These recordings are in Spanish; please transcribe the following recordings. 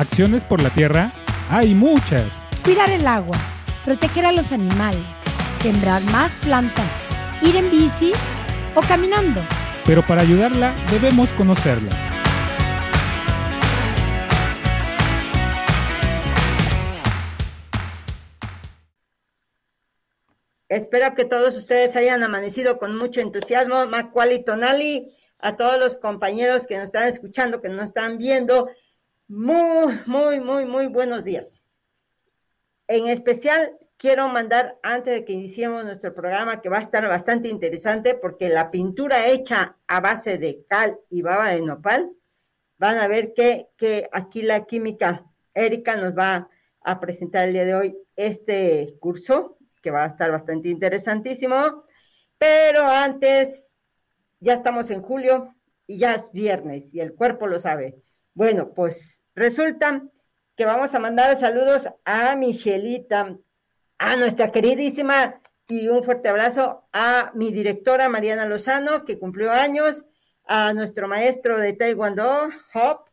Acciones por la tierra hay muchas. Cuidar el agua, proteger a los animales, sembrar más plantas, ir en bici o caminando. Pero para ayudarla debemos conocerla. Espero que todos ustedes hayan amanecido con mucho entusiasmo. Macuali Tonali, a todos los compañeros que nos están escuchando, que nos están viendo, muy, muy, muy, muy buenos días. En especial, quiero mandar, antes de que iniciemos nuestro programa, que va a estar bastante interesante, porque la pintura hecha a base de cal y baba de nopal, van a ver que, que aquí la química Erika nos va a presentar el día de hoy este curso que va a estar bastante interesantísimo. Pero antes, ya estamos en julio y ya es viernes y el cuerpo lo sabe. Bueno, pues resulta que vamos a mandar saludos a Michelita, a nuestra queridísima y un fuerte abrazo a mi directora Mariana Lozano, que cumplió años, a nuestro maestro de Taekwondo, Hop,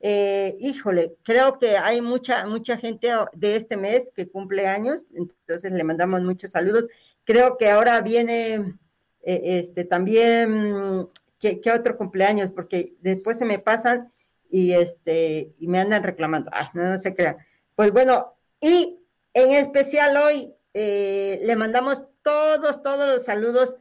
eh, híjole, creo que hay mucha, mucha gente de este mes que cumple años, entonces le mandamos muchos saludos. Creo que ahora viene eh, este también, ¿qué, otro cumpleaños? Porque después se me pasan y este y me andan reclamando. Ay, no, se crea. Pues bueno, y en especial hoy eh, le mandamos todos, todos los saludos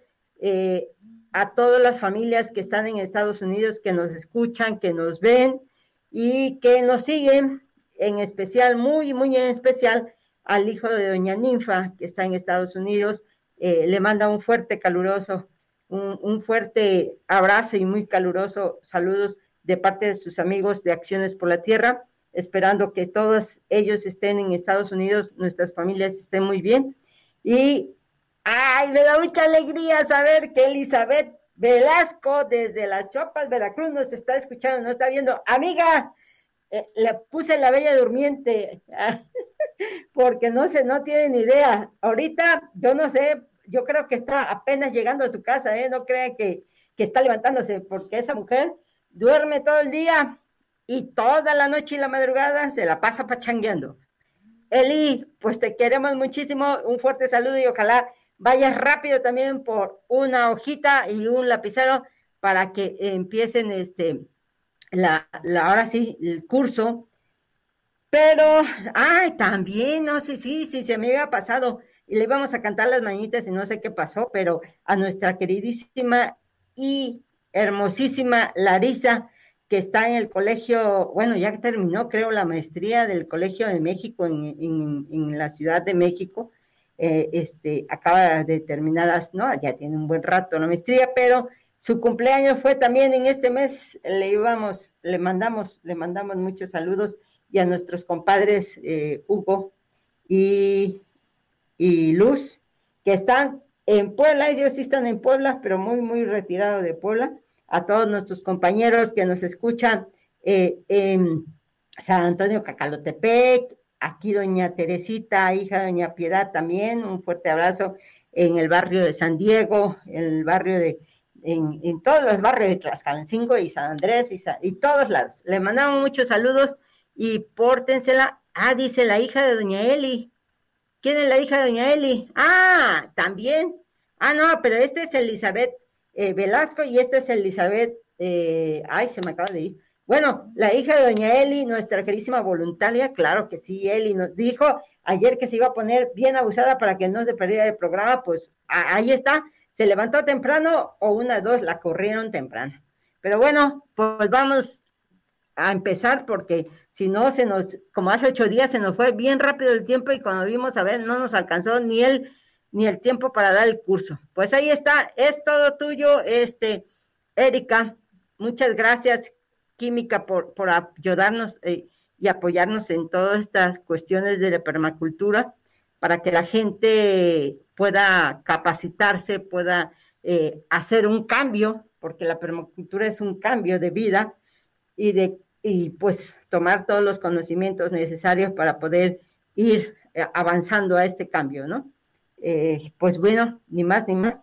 a todas las familias que están en Estados Unidos, que nos escuchan, que nos ven y que nos siguen, en especial, muy, muy en especial, al hijo de doña Ninfa, que está en Estados Unidos. Eh, le manda un fuerte, caluroso, un, fuerte abrazo y muy caluroso saludos de parte de sus amigos de Acciones por la Tierra, esperando que todos ellos estén en Estados Unidos, nuestras familias estén muy bien. Y, ay, me da mucha alegría saber que Elizabeth Velasco desde las Chopas, Veracruz, nos está escuchando, nos está viendo. Amiga, eh, le puse la bella durmiente, porque no sé, no tiene ni idea. Ahorita, yo no sé, yo creo que está apenas llegando a su casa, ¿eh? No crean que, que está levantándose, porque esa mujer duerme todo el día y toda la noche y la madrugada se la pasa pachangueando. Eli, pues te queremos muchísimo, un fuerte saludo y ojalá vayas rápido también por una hojita y un lapicero para que empiecen este, la, la ahora sí, el curso. Pero, ay, también, no sé, sí, sí, se me había pasado y le íbamos a cantar las mañitas y no sé qué pasó, pero a nuestra queridísima y hermosísima Larisa, que está en el colegio, bueno, ya terminó, creo, la maestría del Colegio de México en, en, la Ciudad de México, eh, este, acaba de terminar, ¿no? Ya tiene un buen rato la maestría, pero su cumpleaños fue también en este mes, le íbamos, le mandamos, le mandamos muchos saludos y a nuestros compadres eh, Hugo y, y Luz, que están en Puebla, ellos sí están en Puebla, pero muy, muy retirado de Puebla, a todos nuestros compañeros que nos escuchan eh, en San Antonio Cacalotepec, Aquí doña Teresita, hija de doña Piedad también, un fuerte abrazo en el barrio de San Diego, en el barrio de, en, todos los barrios de Tlaxcalancingo y San Andrés y, y todos lados. Le mandamos muchos saludos y pórtensela. Ah, dice la hija de doña Eli. ¿Quién es la hija de doña Eli? Ah, también. Ah, no, pero este es Elizabeth eh, Velasco y este es Elizabeth, eh, ay, se me acaba de ir. Bueno, la hija de doña Eli, nuestra querísima voluntaria, claro que sí, Eli nos dijo ayer que se iba a poner bien abusada para que no se perdiera el programa, pues ahí está, se levantó temprano o una, dos, la corrieron temprano. Pero bueno, pues vamos a empezar porque si no se nos, como hace ocho días se nos fue bien rápido el tiempo y cuando vimos a ver no nos alcanzó ni el, ni el tiempo para dar el curso. Pues ahí está, es todo tuyo, este, Erika, muchas gracias Química por, por ayudarnos eh, y apoyarnos en todas estas cuestiones de la permacultura para que la gente pueda capacitarse, pueda eh, hacer un cambio, porque la permacultura es un cambio de vida y de y pues tomar todos los conocimientos necesarios para poder ir eh, avanzando a este cambio, ¿no? Pues bueno, ni más ni más.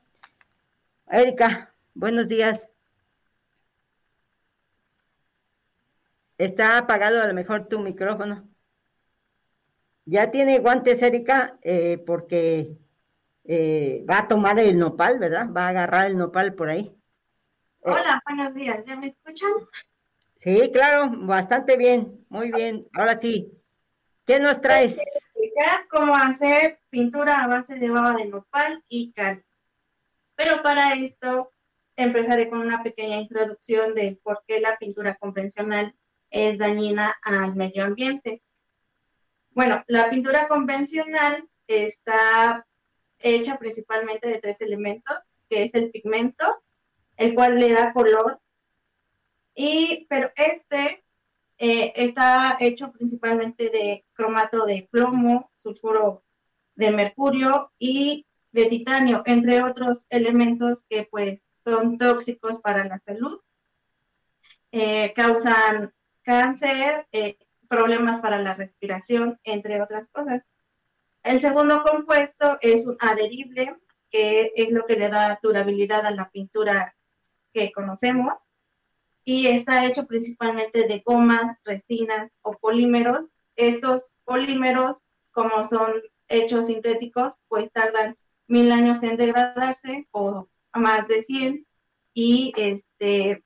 Erika, buenos días. Está apagado a lo mejor tu micrófono. Ya tiene guantes, Erika, eh, porque eh, va a tomar el nopal, ¿verdad? Va a agarrar el nopal por ahí. Hola, buenos días. ¿Ya me escuchan? Sí, claro, bastante bien. Muy bien. Ahora sí. ¿Qué nos traes? Explicar cómo hacer pintura a base de baba de nopal y cal. Pero para esto empezaré con una pequeña introducción de por qué la pintura convencional es dañina al medio ambiente. Bueno, la pintura convencional está hecha principalmente de tres elementos, que es el pigmento, el cual le da color, y, pero este eh, está hecho principalmente de cromato de plomo, sulfuro de mercurio y de titanio, entre otros elementos que pues son tóxicos para la salud, eh, causan cáncer, eh, problemas para la respiración, entre otras cosas. El segundo compuesto es un adherible, que es lo que le da durabilidad a la pintura que conocemos, y está hecho principalmente de gomas, resinas o polímeros. Estos polímeros, como son hechos sintéticos, pues tardan mil años en degradarse o más de 100 y este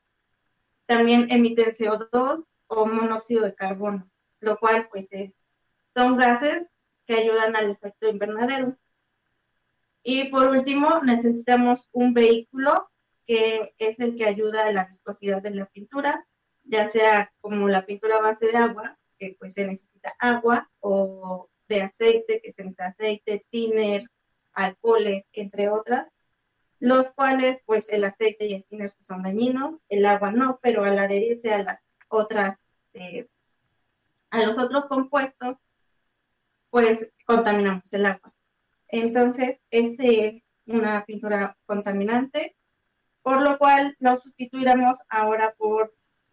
también emiten CO2 o monóxido de carbono, lo cual pues es, son gases que ayudan al efecto invernadero. Y por último, necesitamos un vehículo que es el que ayuda a la viscosidad de la pintura, ya sea como la pintura base de agua, que pues se necesita agua, o de aceite, que se necesita aceite, thinner, alcoholes, entre otras, los cuales pues el aceite y el thinner son dañinos, el agua no, pero al adherirse a las otras, eh, a los otros compuestos, pues contaminamos el agua. Entonces, este es una pintura contaminante, por lo cual lo sustituiremos ahora por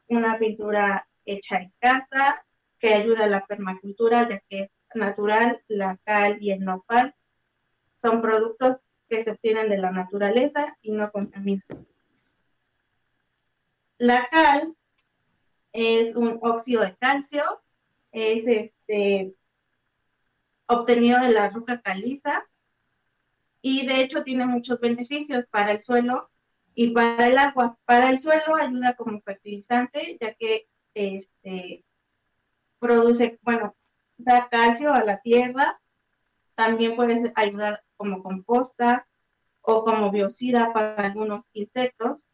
una pintura hecha en casa que ayuda a la permacultura, ya que es natural, la cal y el nopal son productos que se obtienen de la naturaleza y no contaminan. La cal es un óxido de calcio, es este, obtenido de la roca caliza y de hecho tiene muchos beneficios para el suelo y para el agua. Para el suelo ayuda como fertilizante, ya que este, produce, bueno, da calcio a la tierra. También puede ayudar como composta o como biocida para algunos insectos.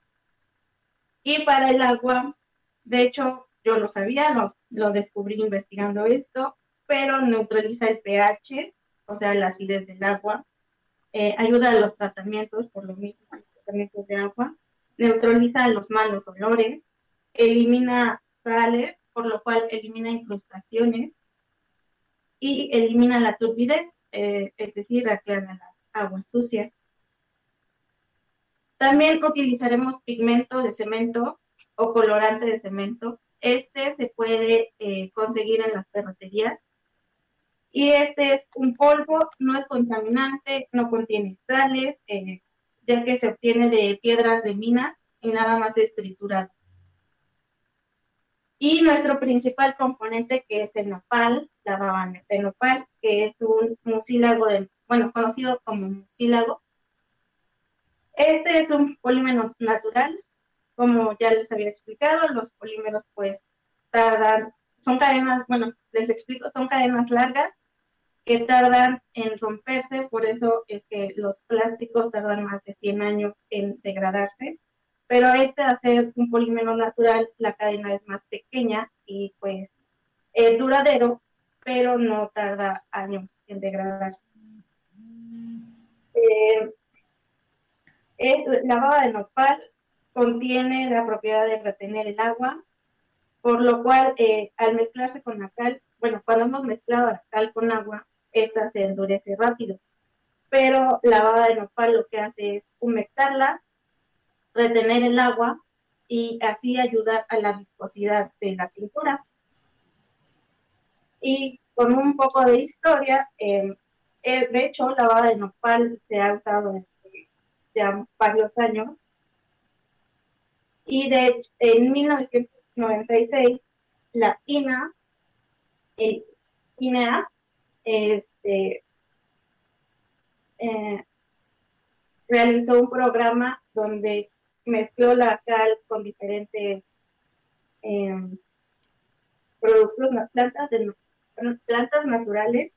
Y para el agua, de hecho, yo lo sabía, lo, lo descubrí investigando esto, pero neutraliza el pH, o sea, la acidez del agua, eh, ayuda a los tratamientos, por lo mismo, tratamientos de agua, neutraliza los malos olores, elimina sales, por lo cual elimina incrustaciones y elimina la turbidez, eh, es decir, aclara las aguas sucias. También utilizaremos pigmento de cemento o colorante de cemento. Este se puede eh, conseguir en las ferreterías y este es un polvo, no es contaminante, no contiene sales, eh, ya que se obtiene de piedras de mina y nada más es triturado. Y nuestro principal componente que es el nopal, la baba de nopal, que es un mucílago, bueno, conocido como mucílago. Este es un polímero natural, como ya les había explicado, los polímeros pues tardan, son cadenas, bueno, les explico, son cadenas largas que tardan en romperse, por eso es que los plásticos tardan más de 100 años en degradarse, pero este a ser un polímero natural, la cadena es más pequeña y pues es duradero, pero no tarda años en degradarse. Eh, la baba de nopal contiene la propiedad de retener el agua, por lo cual eh, al mezclarse con la cal, bueno, cuando hemos mezclado la cal con agua, esta se endurece rápido. Pero la baba de nopal lo que hace es humectarla, retener el agua y así ayudar a la viscosidad de la pintura. Y con un poco de historia, em, eh, de hecho, la baba de nopal se ha usado desde ya varios años. Y de en 1996 la INA, el INEA, este, eh, realizó un programa donde mezcló la cal con diferentes em, productos, plantas, de, plantas naturales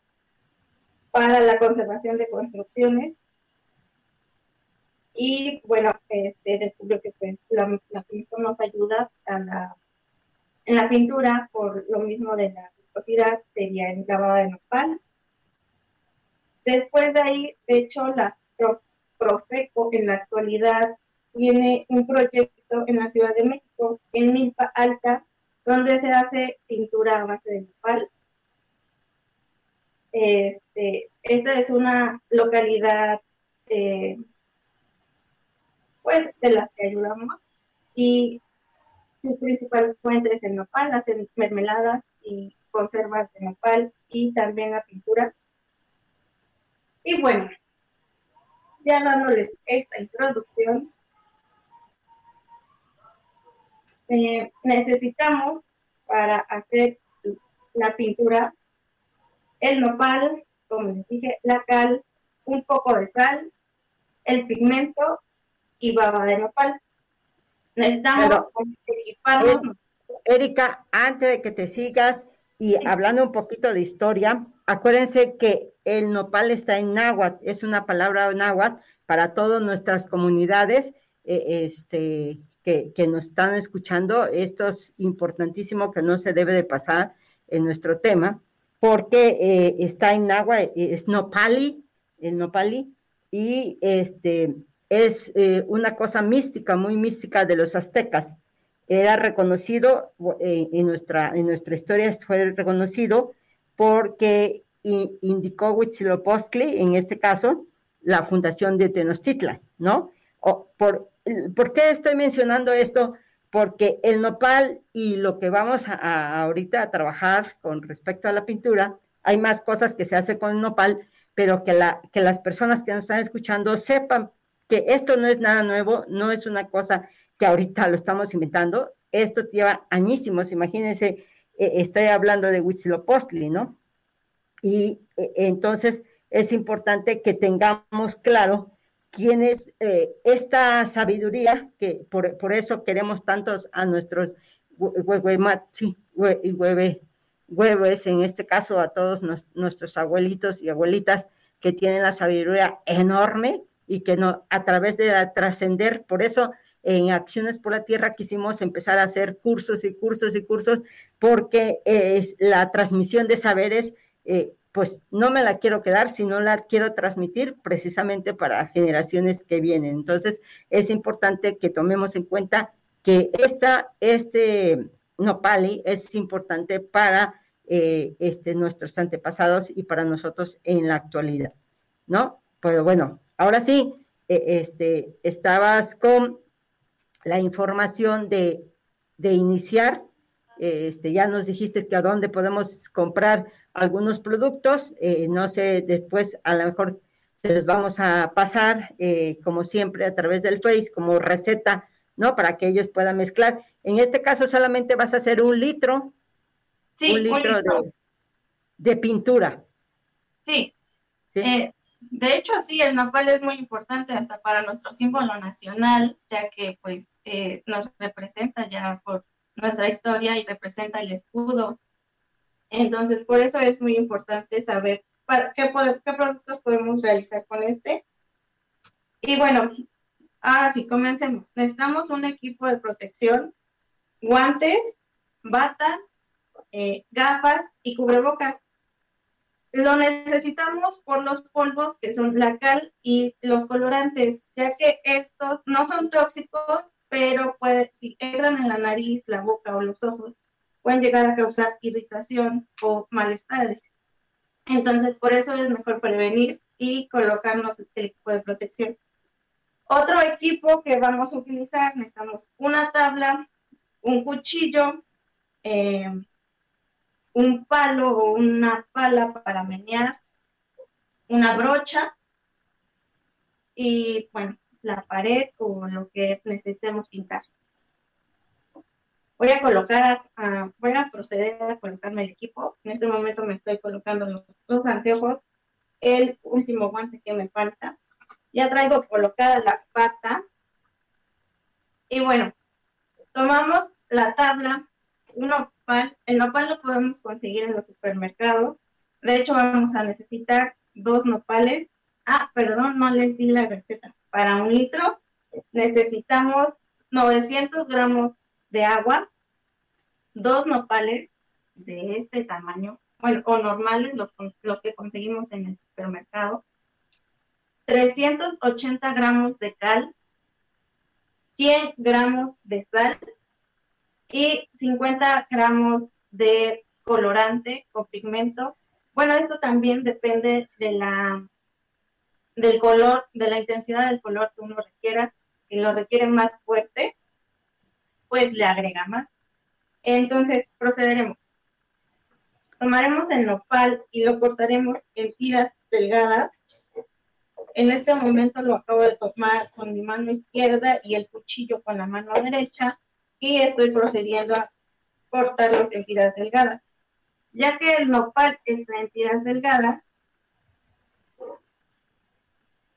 para la conservación de construcciones. Y bueno, este, descubrió que pues, la, la nos ayuda en la pintura por lo mismo de la viscosidad, sería en lavado de nopal. Después de ahí, de hecho, la Profeco en la actualidad tiene un proyecto en la Ciudad de México, en Milpa Alta, donde se hace pintura a base de nopal. Este, esta es una localidad eh, pues de las que ayudamos y su principal fuente es el nopal, hacen mermeladas y conservas de nopal y también la pintura. Y bueno, ya dándoles esta introducción, eh, necesitamos para hacer la pintura el nopal, como les dije, la cal, un poco de sal, el pigmento y baba de nopal. Necesitamos equiparnos. Erika, antes de que te sigas y hablando un poquito de historia, acuérdense que el nopal está en náhuatl, es una palabra náhuatl para todas nuestras comunidades eh, este, que, que, nos están escuchando. Esto es importantísimo que no se debe de pasar en nuestro tema porque eh, está en agua, eh, es nopali, el nopali, y este es una cosa mística, muy mística de los aztecas. Era reconocido, en, nuestra, en nuestra historia fue reconocido porque indicó Huitzilopochtli, en este caso, la fundación de Tenochtitlan, ¿no? por, ¿Por qué estoy mencionando esto? porque el nopal y lo que vamos a, ahorita a trabajar con respecto a la pintura, hay más cosas que se hace con el nopal, pero que, la, que las personas que nos están escuchando sepan que esto no es nada nuevo, no es una cosa que ahorita lo estamos inventando, esto lleva añísimos, imagínense, eh, estoy hablando de Huitzilopochtli, ¿no? Y eh, entonces es importante que tengamos claro quién es eh, esta sabiduría, que por, eso queremos tantos a nuestros hueves, en este caso a todos nuestros abuelitos y abuelitas que tienen la sabiduría enorme y que no, a través de trascender, por eso en Acciones por la Tierra quisimos empezar a hacer cursos y cursos y cursos, porque es la transmisión de saberes eh, pues no me la quiero quedar, sino la quiero transmitir precisamente para generaciones que vienen. Entonces, es importante que tomemos en cuenta que esta, este Nopali es importante para eh, este, nuestros antepasados y para nosotros en la actualidad, ¿no? Pero bueno, ahora sí, eh, este, estabas con la información de, de iniciar, este, ya nos dijiste que a dónde podemos comprar algunos productos, eh, no sé, después a lo mejor se los vamos a pasar, eh, como siempre, a través del Face, como receta, ¿no? Para que ellos puedan mezclar. En este caso solamente vas a hacer un litro, sí, un litro, De, pintura. Sí. Eh, de hecho, sí, el nopal es muy importante hasta para nuestro símbolo nacional, ya que pues nos representa ya por nuestra historia y representa el escudo entonces, por eso es muy importante saber qué, qué productos podemos realizar con este. Y bueno, ahora sí, comencemos. Necesitamos un equipo de protección, guantes, bata, eh, gafas y cubrebocas. Lo necesitamos por los polvos que son la cal y los colorantes, ya que estos no son tóxicos, pero puede, si entran en la nariz, la boca o los ojos, pueden llegar a causar irritación o malestares. Entonces, por eso es mejor prevenir y colocarnos el equipo de protección. Otro equipo que vamos a utilizar, necesitamos una tabla, un cuchillo, eh, un palo o una pala para menear, una brocha y, bueno, la pared o lo que necesitemos pintar. Voy a colocar, voy a proceder a colocarme el equipo. En este momento me estoy colocando los, los anteojos, el último guante que me falta. Ya traigo colocada la pata. Y bueno, tomamos la tabla, un El nopal lo podemos conseguir en los supermercados. De hecho, vamos a necesitar dos nopales. Ah, perdón, no les di la receta. Para un litro necesitamos 900 gramos de agua, dos nopales de este tamaño, bueno, o normales, los, los que conseguimos en el supermercado, 380 gramos de cal, 100 gramos de sal y 50 gramos de colorante o pigmento. Bueno, esto también depende de la del color, de la intensidad del color que uno requiera. Si lo requiere más fuerte, pues le agrega más. Entonces, procederemos. Tomaremos el nopal y lo cortaremos en tiras delgadas. En este momento lo acabo de tomar con mi mano izquierda y el cuchillo con la mano derecha y estoy procediendo a cortarlos en tiras delgadas. Ya que el nopal está en tiras delgadas,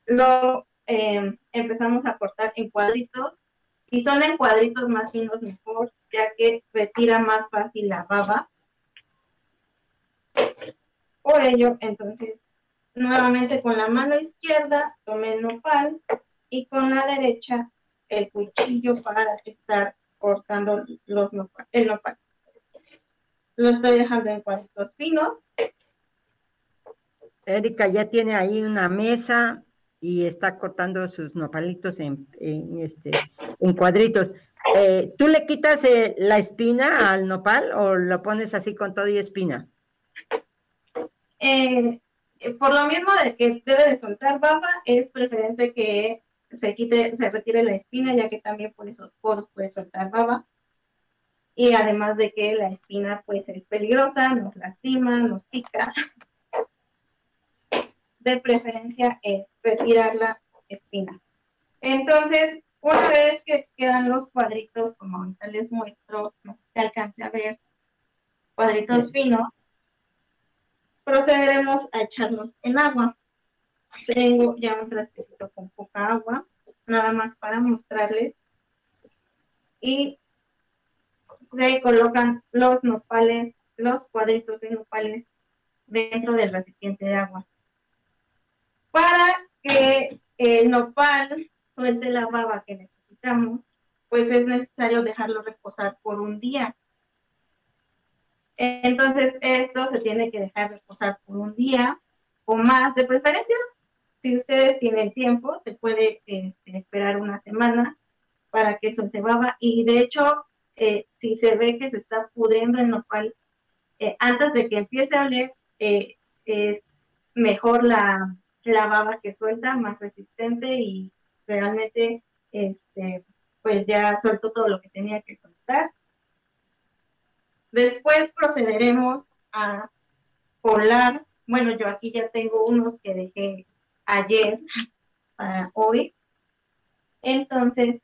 lo eh, empezamos a cortar en cuadritos. Si son en cuadritos más finos, mejor, ya que retira más fácil la baba. Por ello, entonces, nuevamente con la mano izquierda tomé el nopal y con la derecha el cuchillo para estar cortando los el nopal. Lo estoy dejando en cuadritos finos. Erika ya tiene ahí una mesa y está cortando sus nopalitos en, este, en cuadritos. Eh, ¿Tú le quitas eh, la espina al nopal o lo pones así con todo y espina? Eh, por lo mismo de que debe de soltar baba, es preferente que se quite, se retire la espina, ya que también por esos poros puede soltar baba. Y además de que la espina pues es peligrosa, nos lastima, nos pica de preferencia es retirar la espina. Entonces, una vez que quedan los cuadritos, como ahorita les muestro, no sé si alcance a ver, cuadritos finos, procederemos a echarlos en agua. Tengo ya un trastecito con poca agua, nada más para mostrarles. Y se colocan los nopales, los cuadritos de nopales dentro del recipiente de agua para que el nopal suelte la baba que necesitamos, pues es necesario dejarlo reposar por un día. Entonces, esto se tiene que dejar reposar por un día o más, de preferencia. Si ustedes tienen tiempo, se puede este, esperar una semana para que suelte baba. Y de hecho, eh, si se ve que se está pudriendo el nopal, eh, antes de que empiece a oler, eh, es mejor la, la baba que suelta, más resistente y realmente, este, pues ya suelto todo lo que tenía que soltar. Después procederemos a colar. Bueno, yo aquí ya tengo unos que dejé ayer para hoy. Entonces,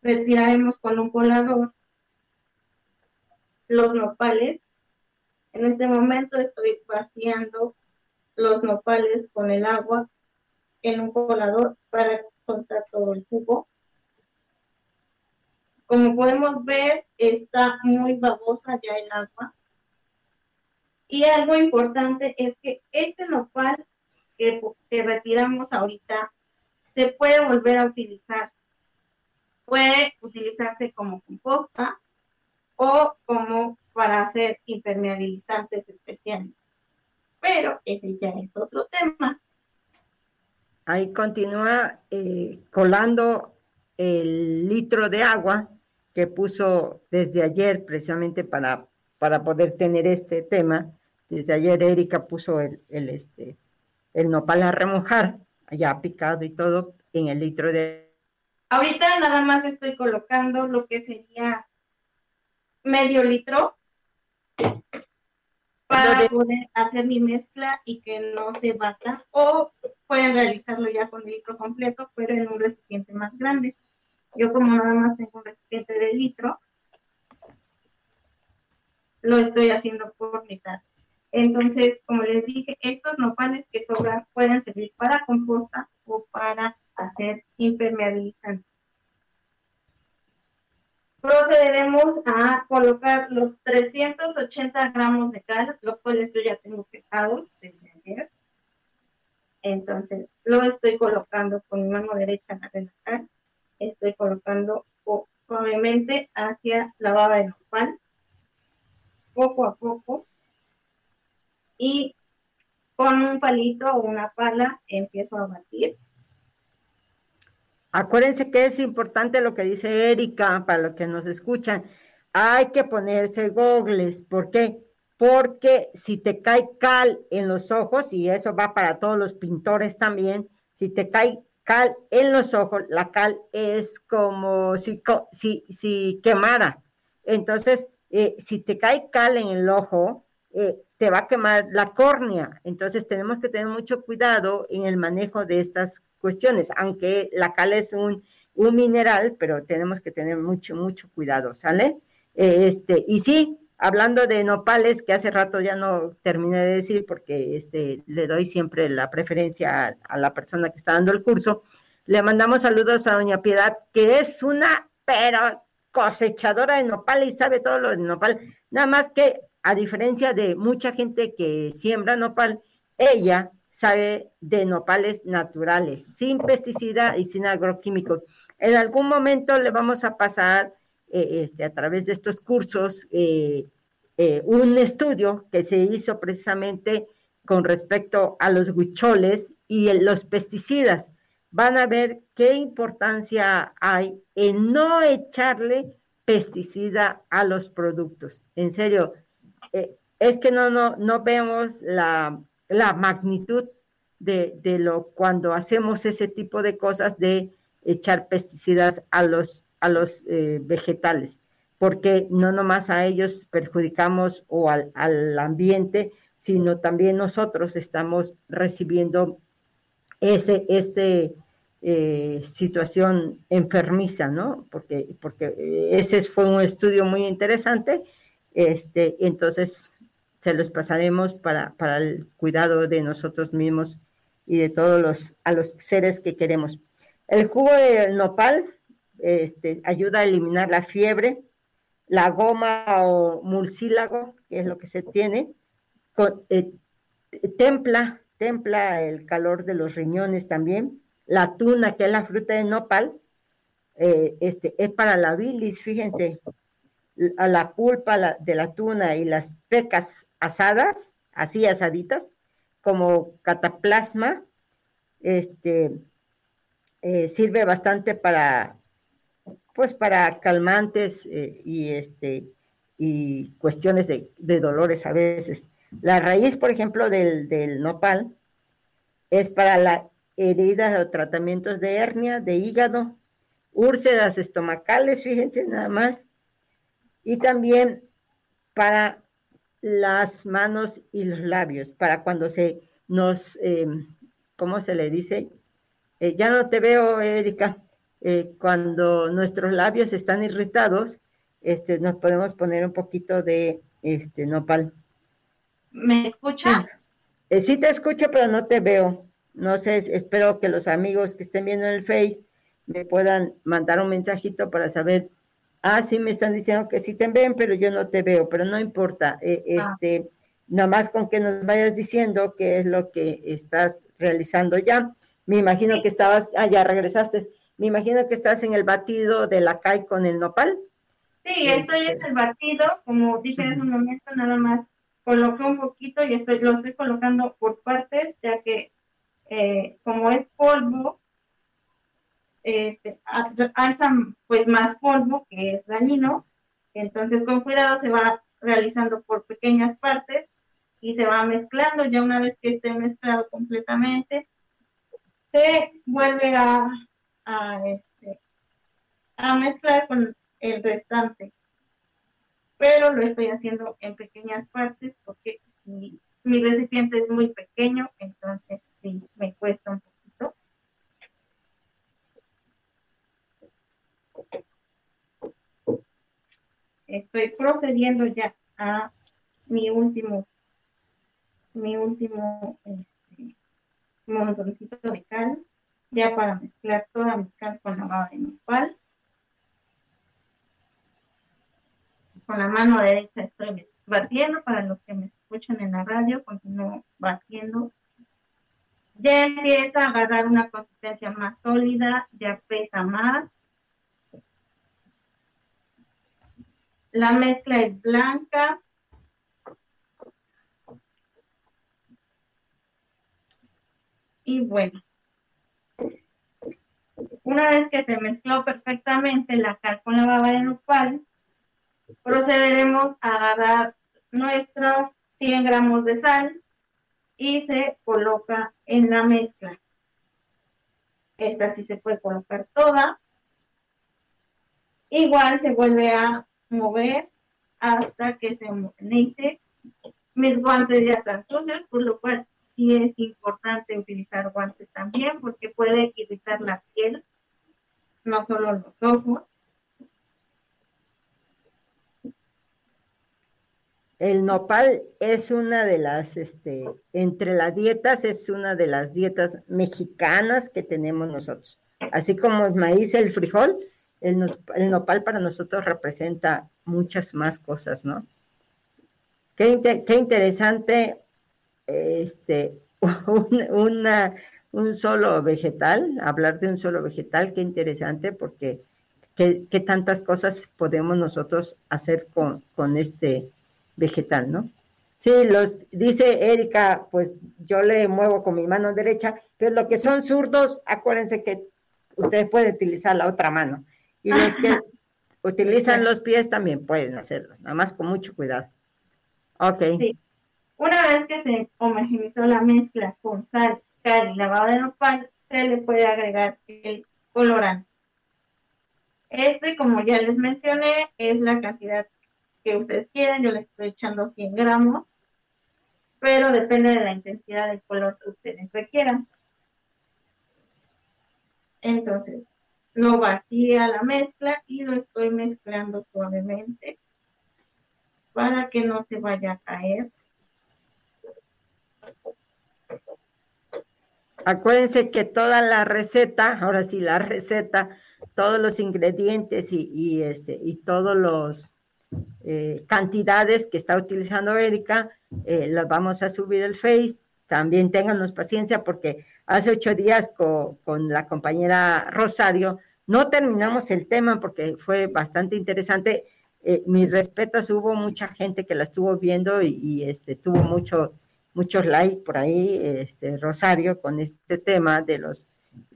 retiraremos con un colador los nopales. En este momento estoy vaciando los nopales con el agua en un colador para soltar todo el jugo. Como podemos ver, está muy babosa ya el agua. Y algo importante es que este nopal que, retiramos ahorita se puede volver a utilizar. Puede utilizarse como composta o como para hacer impermeabilizantes especiales pero ese ya es otro tema. Ahí continúa eh, colando el litro de agua que puso desde ayer precisamente para, para poder tener este tema. Desde ayer Erika puso el, el, este, el nopal a remojar, ya picado y todo, en el litro de... Ahorita nada más estoy colocando lo que sería medio litro para poder hacer mi mezcla y que no se bata o pueden realizarlo ya con el litro completo pero en un recipiente más grande yo como nada más tengo un recipiente de litro lo estoy haciendo por mitad. Entonces, como les dije, estos nopales que sobran pueden servir para composta o para hacer impermeabilizante. Procederemos a colocar los 380 gramos de cal, los cuales yo ya tengo pesados desde ayer. Entonces, lo estoy colocando con mi mano derecha en la cal. Estoy colocando suavemente hacia la baba de nopal, poco a poco. Y con un palito o una pala empiezo a batir Acuérdense que es importante lo que dice Erika para los que nos escuchan. Hay que ponerse gogles. ¿Por qué? Porque si te cae cal en los ojos, y eso va para todos los pintores también, si te cae cal en los ojos, la cal es como si, si, si quemara. Entonces, eh, si te cae cal en el ojo, eh, te va a quemar la córnea. Entonces, tenemos que tener mucho cuidado en el manejo de estas cuestiones, aunque la cal es un, mineral, pero tenemos que tener mucho, mucho cuidado, ¿sale? Este, y sí, hablando de nopales, que hace rato ya no terminé de decir porque este, le doy siempre la preferencia a, la persona que está dando el curso, le mandamos saludos a doña Piedad, que es una, pero cosechadora de nopal y sabe todo lo de nopal, nada más que a diferencia de mucha gente que siembra nopal, ella sabe de nopales naturales, sin pesticida y sin agroquímicos. En algún momento le vamos a pasar eh, este, a través de estos cursos eh, eh, un estudio que se hizo precisamente con respecto a los huicholes y los pesticidas. Van a ver qué importancia hay en no echarle pesticida a los productos. En serio, es que no, no, no vemos la la magnitud de, lo cuando hacemos ese tipo de cosas de echar pesticidas a los, a los eh, vegetales, porque no nomás a ellos perjudicamos o al, ambiente, sino también nosotros estamos recibiendo ese, este, eh, situación enfermiza, ¿no? Porque, porque ese fue un estudio muy interesante, este, entonces se los pasaremos para, el cuidado de nosotros mismos y de todos los, a los seres que queremos. El jugo del nopal este, ayuda a eliminar la fiebre, la goma o murciélago, que es lo que se tiene, eh, templa, templa el calor de los riñones también. La tuna, que es la fruta de nopal, eh, este, es para la bilis, fíjense, a la pulpa de la tuna y las pecas asadas, así asaditas, como cataplasma, este, eh, sirve bastante para, pues para calmantes eh, y, este, y cuestiones de, dolores a veces. La raíz, por ejemplo, del, del nopal es para la heridas o tratamientos de hernia, de hígado, úlceras estomacales, fíjense nada más, y también para las manos y los labios, para cuando se nos, eh, ¿cómo se le dice? Eh, ya no te veo, Erika. Eh, cuando nuestros labios están irritados, este, nos podemos poner un poquito de este nopal. ¿Me escucha? Sí. sí te escucho, pero no te veo. No sé, espero que los amigos que estén viendo en el Face me puedan mandar un mensajito para saber ah, sí, me están diciendo que sí te ven, pero yo no te veo, pero no importa, eh, ah. este, nada más con que nos vayas diciendo qué es lo que estás realizando ya. Me imagino que estabas, ah, ya regresaste, me imagino que estás en el batido de la CAI con el nopal. Sí, estoy en este. el batido, como dije en un momento, nada más coloqué un poquito y estoy, lo estoy colocando por partes, ya que eh, como es polvo, este, alzan pues más polvo que es dañino, entonces con cuidado se va realizando por pequeñas partes y se va mezclando, ya una vez que esté mezclado completamente, se vuelve a, a, este, mezclar con el restante. Pero lo estoy haciendo en pequeñas partes porque mi, mi recipiente es muy pequeño, entonces sí, me cuesta un poco Estoy procediendo ya a mi último, mi último este, montoncito de cal, ya para mezclar toda mi cal con la baba de nopal. Con la mano derecha estoy batiendo, para los que me escuchan en la radio, continúo batiendo. Ya empieza a agarrar una consistencia más sólida, ya pesa más. La mezcla es blanca. Y bueno, una vez que se mezcló perfectamente la cal con la baba de nopal, procederemos a agarrar nuestros 100 gramos de sal y se coloca en la mezcla. Esta sí se puede colocar toda. Igual se vuelve a mover hasta que se homogenice. Mis guantes ya están sucios, por lo cual sí es importante utilizar guantes también porque puede irritar la piel, no solo los ojos. El nopal es una de las, este, entre las dietas, es una de las dietas mexicanas que tenemos nosotros. Así como el maíz, el frijol, el, nopal para nosotros representa muchas más cosas, ¿no? Qué, interesante, este, una, un solo vegetal, hablar de un solo vegetal, qué interesante, porque qué, tantas cosas podemos nosotros hacer con, con este vegetal, ¿no? Sí, los dice Erika, pues yo le muevo con mi mano derecha, pero lo que son zurdos, acuérdense que ustedes pueden utilizar la otra mano. Y los que utilizan los pies también pueden hacerlo, nada más con mucho cuidado. Ok. Sí. Una vez que se homogenizó la mezcla con sal, cal y lavado de nopal, se le puede agregar el colorante. Este, como ya les mencioné, es la cantidad que ustedes quieran, yo le estoy echando 100 gramos, pero depende de la intensidad del color que ustedes requieran. Entonces, lo vacía la mezcla y lo estoy mezclando suavemente para que no se vaya a caer. Acuérdense que toda la receta, ahora sí, la receta, todos los ingredientes y, y este, y todos los eh, cantidades que está utilizando Erika, eh, las vamos a subir al Face. También ténganos paciencia porque hace ocho días con, la compañera Rosario no terminamos el tema porque fue bastante interesante. Eh, mis respetos, hubo mucha gente que la estuvo viendo y, este, tuvo mucho, muchos likes por ahí, este, Rosario, con este tema de los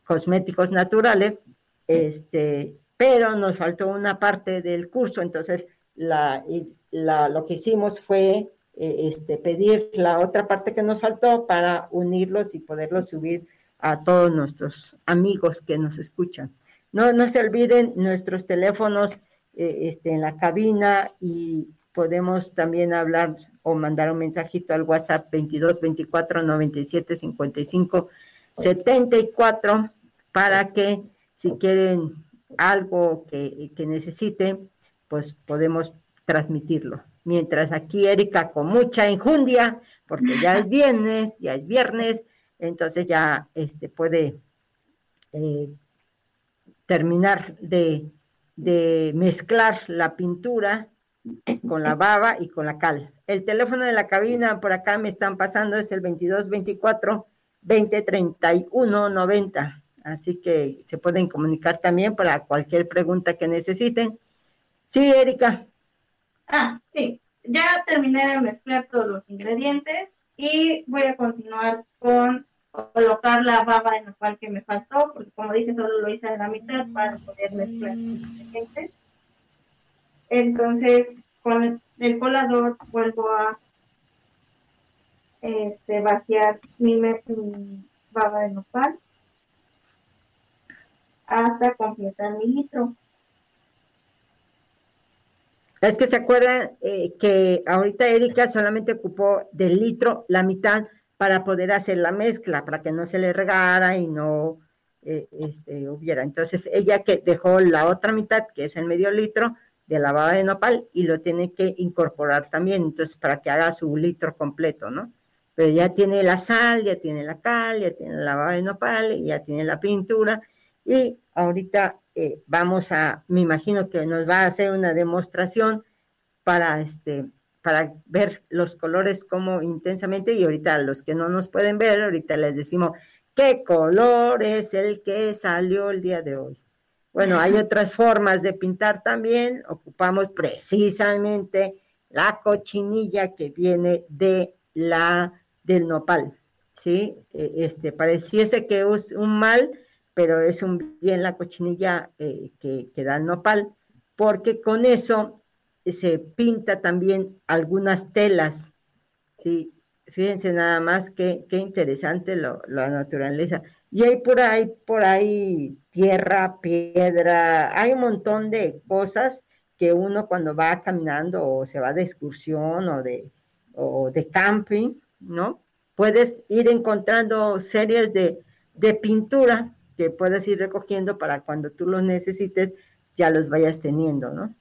cosméticos naturales, este, pero nos faltó una parte del curso, entonces la, lo que hicimos fue eh, este, pedir la otra parte que nos faltó para unirlos y poderlos subir a todos nuestros amigos que nos escuchan. No, no se olviden nuestros teléfonos eh, este, en la cabina y podemos también hablar o mandar un mensajito al WhatsApp 22 24 97 55 74 para que si quieren algo que, que necesiten, pues podemos transmitirlo. Mientras aquí Erika con mucha injundia, porque ya es viernes, ya es viernes, entonces ya este, puede eh, terminar de, de mezclar la pintura con la baba y con la cal. El teléfono de la cabina por acá me están pasando es el 2224 2031 90. Así que se pueden comunicar también para cualquier pregunta que necesiten. Sí, Erika. Ah, sí. Ya terminé de mezclar todos los ingredientes y voy a continuar con colocar la baba en la que me faltó, porque como dije, solo lo hice a la mitad para poder mezclar los ingredientes. Entonces, con el colador vuelvo a este, vaciar mi, baba de nopal hasta completar mi litro. Es que se acuerdan eh, que ahorita Erika solamente ocupó del litro la mitad para poder hacer la mezcla, para que no se le regara y no eh, este, hubiera. Entonces ella que dejó la otra mitad, que es el medio litro, de la baba de nopal y lo tiene que incorporar también, entonces para que haga su litro completo, ¿no? Pero ya tiene la sal, ya tiene la cal, ya tiene la baba de nopal, ya tiene la pintura y ahorita eh, vamos a, me imagino que nos va a hacer una demostración para este para ver los colores como intensamente y ahorita los que no nos pueden ver, ahorita les decimos qué color es el que salió el día de hoy. Bueno, hay otras formas de pintar también. Ocupamos precisamente la cochinilla que viene de la del nopal, ¿sí? E, este, pareciese que es un mal, pero es un bien la cochinilla eh, que, que, da el nopal, porque con eso se pinta también algunas telas, ¿sí? Fíjense nada más qué, qué interesante lo, la naturaleza. Y hay por ahí, por ahí tierra, piedra, hay un montón de cosas que uno cuando va caminando o se va de excursión o de, o de camping, ¿no? Puedes ir encontrando series de, de pintura que puedes ir recogiendo para cuando tú los necesites ya los vayas teniendo, ¿no?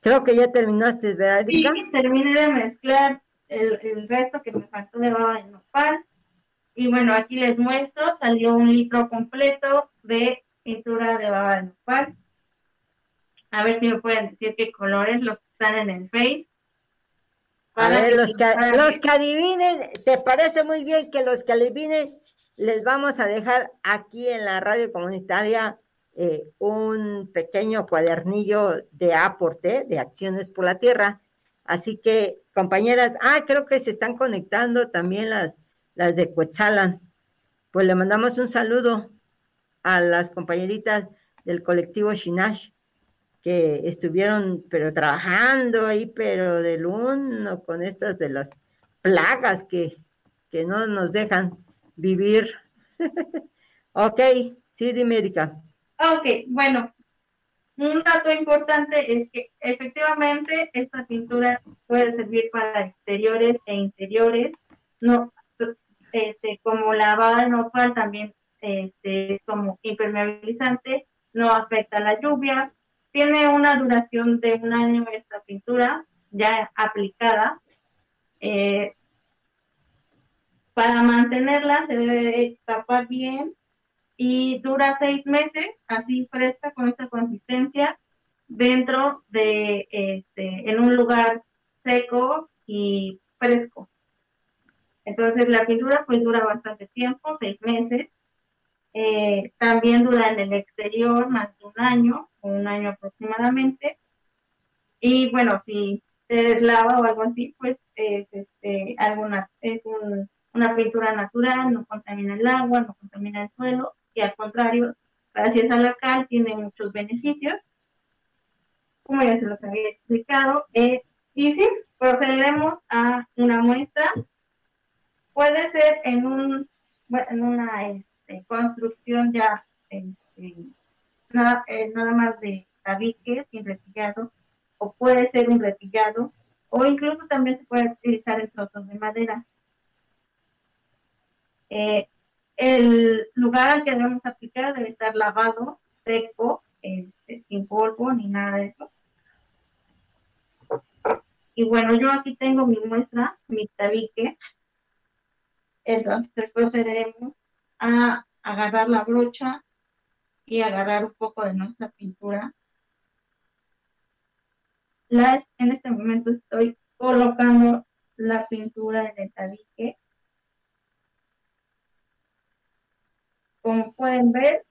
Creo que ya terminaste, ¿verdad, Sí, terminé de mezclar el, el resto que me faltó de baba de nopal y bueno, aquí les muestro, salió un litro completo de pintura de baba de nopal. A ver si me pueden decir qué colores los que están en el Face. A ver, los que, los que adivinen, ¿te parece muy bien que los que adivinen les vamos a dejar aquí en la radio comunitaria eh, un pequeño cuadernillo de aporte de acciones por la tierra? Así que, compañeras, ah, creo que se están conectando también las las de Coetzalan. Pues le mandamos un saludo a las compañeritas del colectivo Shinash que estuvieron pero trabajando ahí, pero del uno con estas de las plagas que, que no nos dejan vivir. ok, sí, dime, Erika. Ok, bueno, un dato importante es que efectivamente esta pintura puede servir para exteriores e interiores. No, este, como la baba de nopal también este, es como impermeabilizante, no afecta la lluvia, tiene una duración de un año esta pintura ya aplicada. Eh, para mantenerla se debe tapar bien y dura seis meses así fresca con esta consistencia dentro de este en un lugar seco y fresco entonces la pintura pues dura bastante tiempo, seis meses. Eh, también dura en el exterior más de un año, un año aproximadamente. Y bueno, si se deslava o algo así, pues es, este, alguna, es una pintura natural, no contamina el agua, no contamina el suelo, y al contrario, gracias a la cal tiene muchos beneficios, como ya se los había explicado. Eh, y sí, procederemos a una muestra puede ser en un en una este, construcción ya este, nada, eh, nada, más de tabique sin repillado o puede ser un repillado o incluso también se puede utilizar en trozos de madera eh, el lugar al que debemos aplicar debe estar lavado seco este, sin polvo ni nada de eso y bueno yo aquí tengo mi muestra mi tabique entonces procederemos a agarrar la brocha y agarrar un poco de nuestra pintura. La, en este momento estoy colocando la pintura en el tabique. Como pueden ver,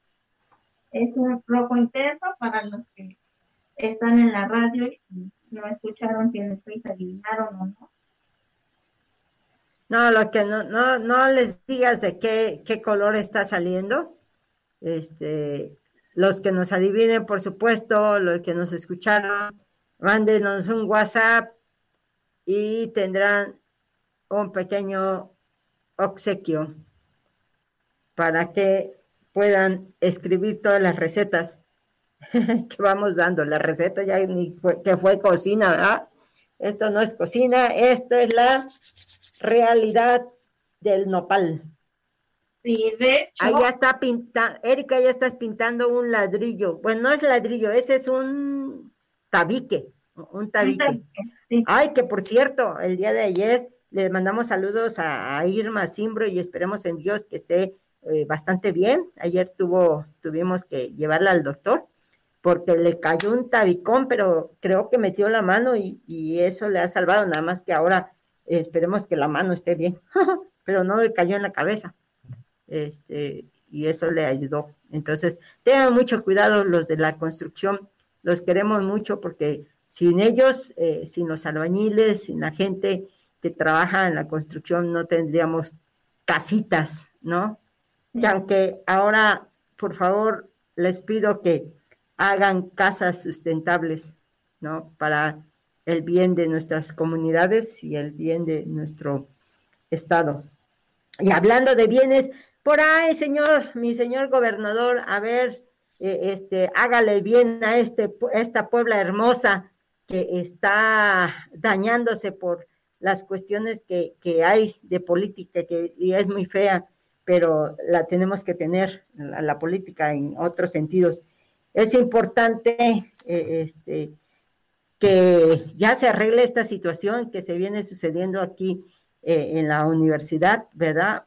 es un rojo intenso para los que están en la radio y no escucharon si en el país adivinaron o no. No, lo que no, no, no les digas de qué, qué color está saliendo. Este, los que nos adivinen, por supuesto, los que nos escucharon, mándenos un WhatsApp y tendrán un pequeño obsequio para que puedan escribir todas las recetas que vamos dando. La receta ya ni fue, que fue cocina, ¿verdad? Esto no es cocina, esto es la realidad del nopal. Sí, de hecho. Ahí ya está pintando, Erika ya estás pintando un ladrillo. Bueno, no es ladrillo, ese es un tabique, un tabique. Sí. Ay, que por cierto, el día de ayer le mandamos saludos a, a Irma Simbro y esperemos en Dios que esté eh, bastante bien. Ayer tuvo, tuvimos que llevarla al doctor porque le cayó un tabicón, pero creo que metió la mano y, y eso le ha salvado, nada más que ahora eh, esperemos que la mano esté bien, pero no le cayó en la cabeza. Este, y eso le ayudó. Entonces, tengan mucho cuidado los de la construcción, los queremos mucho porque sin ellos, eh, sin los albañiles, sin la gente que trabaja en la construcción, no tendríamos casitas, ¿no? Que aunque ahora, por favor, les pido que hagan casas sustentables, ¿no? Para el bien de nuestras comunidades y el bien de nuestro estado. Y hablando de bienes, por ahí, señor, mi señor gobernador, a ver, eh, este, hágale bien a este, esta Puebla hermosa que está dañándose por las cuestiones que, que hay de política, que y es muy fea, pero la tenemos que tener, la, la política en otros sentidos. Es importante eh, este, que ya se arregle esta situación que se viene sucediendo aquí eh, en la universidad, ¿verdad?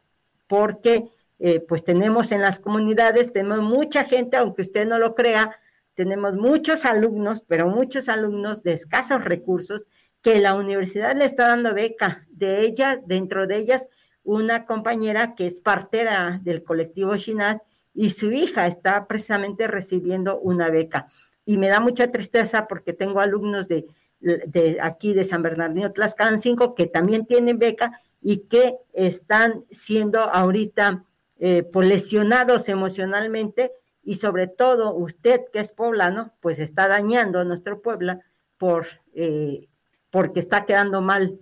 Porque eh, pues tenemos en las comunidades, tenemos mucha gente, aunque usted no lo crea, tenemos muchos alumnos, pero muchos alumnos de escasos recursos que la universidad le está dando beca. De ellas, dentro de ellas, una compañera que es partera del colectivo Shinaz y su hija está precisamente recibiendo una beca. Y me da mucha tristeza porque tengo alumnos de, de aquí de San Bernardino Tlaxcalancingo que también tienen beca y que están siendo ahorita eh, pues lesionados emocionalmente y sobre todo usted que es poblano, pues está dañando a nuestro Puebla por, eh, porque está quedando mal.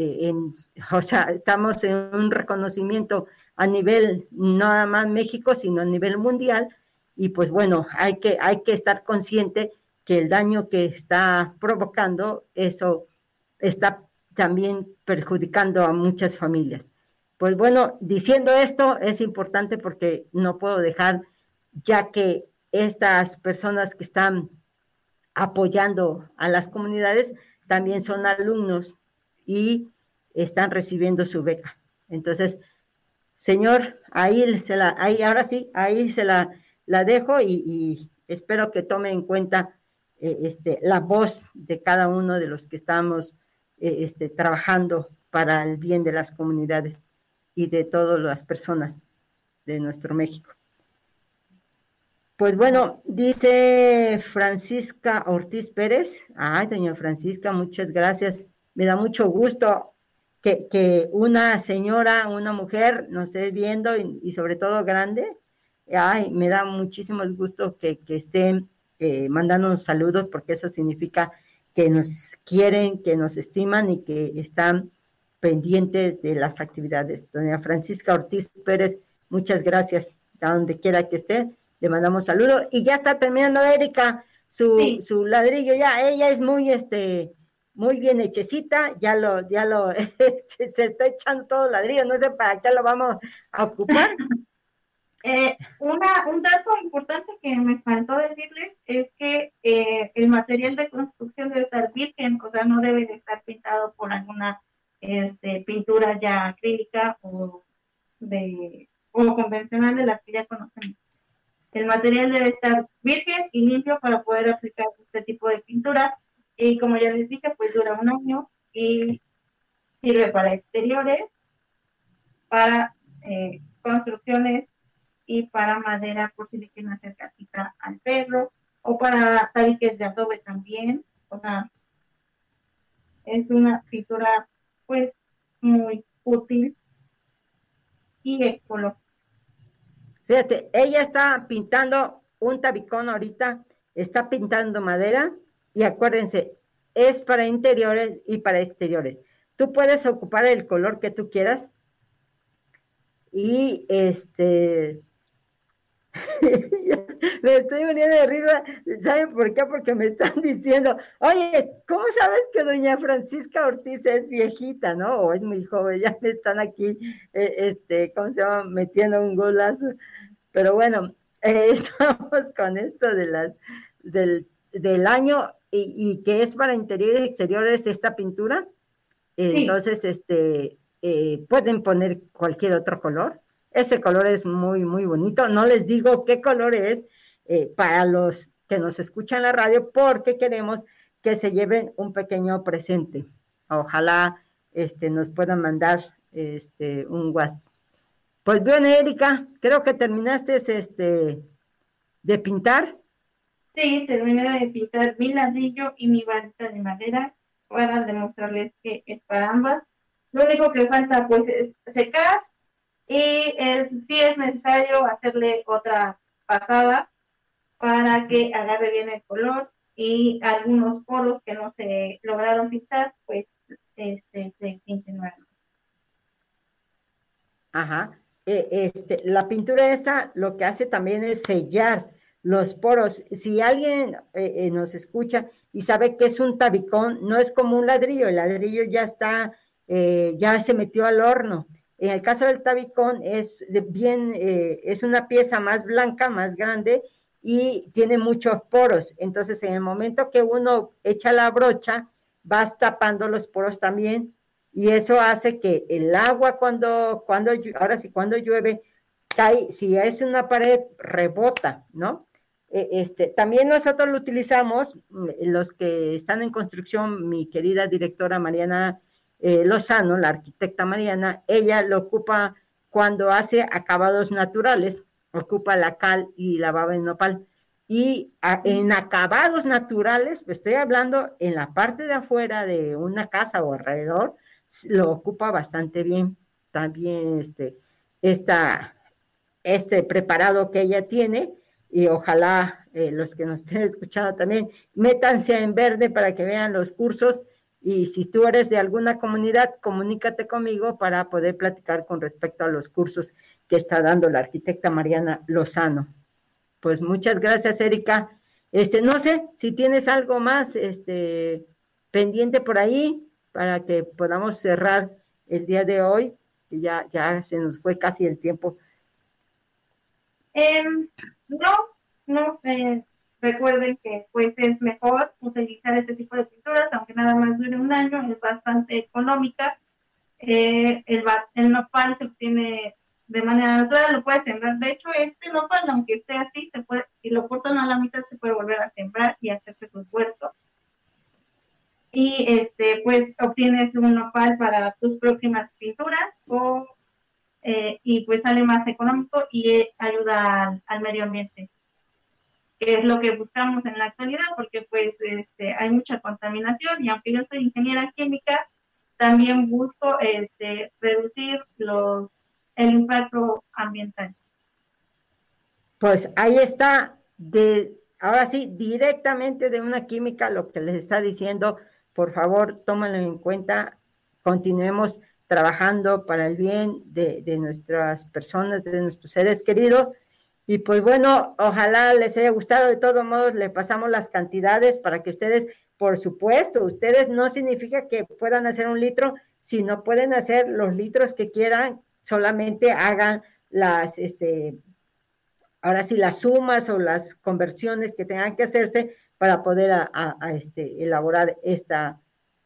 Eh, en, o sea, estamos en un reconocimiento a nivel no nada más México, sino a nivel mundial. Y pues bueno, hay que, hay que estar consciente que el daño que está provocando, eso está también perjudicando a muchas familias. Pues bueno, diciendo esto es importante porque no puedo dejar, ya que estas personas que están apoyando a las comunidades también son alumnos y están recibiendo su beca. Entonces, señor, ahí se la, ahí ahora sí, ahí se la, la dejo y, espero que tome en cuenta eh, este, la voz de cada uno de los que estamos eh, este, trabajando para el bien de las comunidades y de todas las personas de nuestro México. Pues bueno, dice Francisca Ortiz Pérez. Ay, doña Francisca, muchas gracias. Me da mucho gusto que, que una señora, una mujer nos esté viendo y, y, sobre todo grande. Ay, me da muchísimo gusto que, que estén eh, mandándonos saludos porque eso significa que nos quieren, que nos estiman y que están pendientes de las actividades. Doña Francisca Ortiz Pérez, muchas gracias. A donde quiera que esté, le mandamos saludos. Y ya está terminando Erika su, sí. su ladrillo, ya, ella es muy, este, muy bien hechecita, ya lo, ya lo, se está echando todo ladrillo, no sé para qué lo vamos a ocupar. Eh, una, un dato importante que me faltó decirles es que eh, el material de construcción debe estar virgen, o sea, no debe de estar pintado por alguna este, pintura ya acrílica o de o convencional de las que ya conocemos. El material debe estar virgen y limpio para poder aplicar este tipo de pintura. Y como ya les dije, pues dura un año y sirve para exteriores, para eh, construcciones y para madera por si le quieren hacer casita al perro o para tabiques de adobe también. O sea, es una pintura pues muy útil y ecológica. Fíjate, ella está pintando un tabicón ahorita, está pintando madera y acuérdense, es para interiores y para exteriores. Tú puedes ocupar el color que tú quieras y este me estoy muriendo de risa. ¿Saben por qué? Porque me están diciendo, oye, ¿cómo sabes que doña Francisca Ortiz es viejita, no? O es muy joven, ya me están aquí, eh, este, ¿cómo se llama? Metiendo un golazo. Pero bueno, eh, estamos con esto de las, del, del año y, que es para interiores y exteriores esta pintura. Entonces, este, eh, pueden poner cualquier otro color. Ese color es muy, muy bonito. No les digo qué color es eh, para los que nos escuchan la radio porque queremos que se lleven un pequeño presente. Ojalá este, nos puedan mandar este, un WhatsApp. Pues bien, Erika, creo que terminaste este, de pintar. Sí, terminé de pintar mi ladrillo y mi varita de madera para demostrarles que es para ambas. Lo único que falta pues es secar y es, sí es necesario hacerle otra pasada para que agarre bien el color y algunos poros que no se lograron pintar pues este, se pinten Ajá. E, este, la pintura esta lo que hace también es sellar los poros. Si alguien eh, eh, nos escucha y sabe que es un tabicón, no es como un ladrillo, el ladrillo ya está, eh, ya se metió al horno. En el caso del tabicón es bien, es una pieza más blanca, más grande y tiene muchos poros. Entonces, en el momento que uno echa la brocha, vas tapando los poros también y eso hace que el agua cuando, cuando, ahora sí, cuando llueve, cae, si es una pared, rebota, ¿no? Eh, este, también nosotros lo utilizamos, mm, los que están en construcción, mi querida directora Mariana eh, Lozano, la arquitecta Mariana, ella lo ocupa cuando hace acabados naturales, ocupa la cal y la baba en nopal. Y en acabados naturales, estoy hablando en la parte de afuera de una casa o alrededor, lo ocupa bastante bien. También este, esta, este preparado que ella tiene, y ojalá eh, los que nos estén escuchando también, métanse en verde para que vean los cursos y si tú eres de alguna comunidad, comunícate conmigo para poder platicar con respecto a los cursos que está dando la arquitecta Mariana Lozano. Pues muchas gracias, Erika. Este, no sé si tienes algo más este, pendiente por ahí para que podamos cerrar el día de hoy, que ya, ya se nos fue casi el tiempo. Em, no, no, eh, recuerden que pues es mejor utilizar este tipo de pinturas, aunque nada más dure un año, es bastante económica. Eh, el, nopal se obtiene de manera natural, lo puede sembrar. De hecho, este nopal, aunque esté así, se puede, si lo cortan a la mitad, se puede volver a sembrar y hacerse sus huertos. Y este, pues obtienes un nopal para tus próximas pinturas o eh, y pues sale más económico y eh, ayuda al, medio ambiente, que es lo que buscamos en la actualidad, porque pues este, hay mucha contaminación y aunque yo soy ingeniera química, también busco este, reducir los, el impacto ambiental. Pues ahí está, de, ahora sí, directamente de una química lo que les está diciendo, por favor, tómenlo en cuenta, continuemos trabajando para el bien de, nuestras personas, de nuestros seres queridos. Y pues bueno, ojalá les haya gustado. De todos modos, le pasamos las cantidades para que ustedes, por supuesto, ustedes no significa que puedan hacer un litro, sino pueden hacer los litros que quieran, solamente hagan las, este, ahora sí, las sumas o las conversiones que tengan que hacerse para poder a, este, elaborar esta,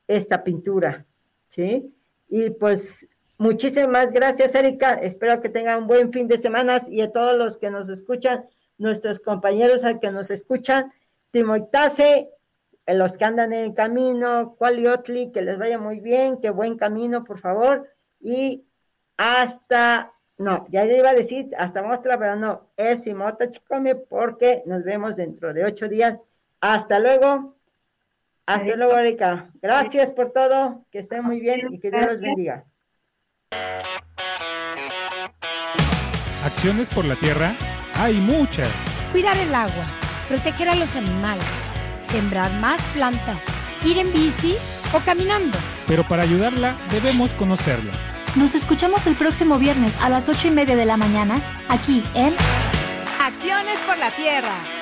esta pintura, ¿sí? Y pues muchísimas gracias, Erika. Espero que tengan un buen fin de semana y a todos los que nos escuchan, nuestros compañeros a que nos escuchan, Timoitase, los que andan en el camino, Cualiotli, que les vaya muy bien, que buen camino, por favor. Y hasta, no, ya le iba a decir hasta muestra, pero no, es Simota Chicome, porque nos vemos dentro de ocho días. Hasta luego. Hasta luego, Erika. Gracias por todo. Que estén muy bien y que Dios los bendiga. Acciones por la tierra hay muchas. Cuidar el agua, proteger a los animales, sembrar más plantas, ir en bici o caminando. Pero para ayudarla debemos conocerla. Nos escuchamos el próximo viernes a las ocho y media de la mañana aquí en Acciones por la Tierra.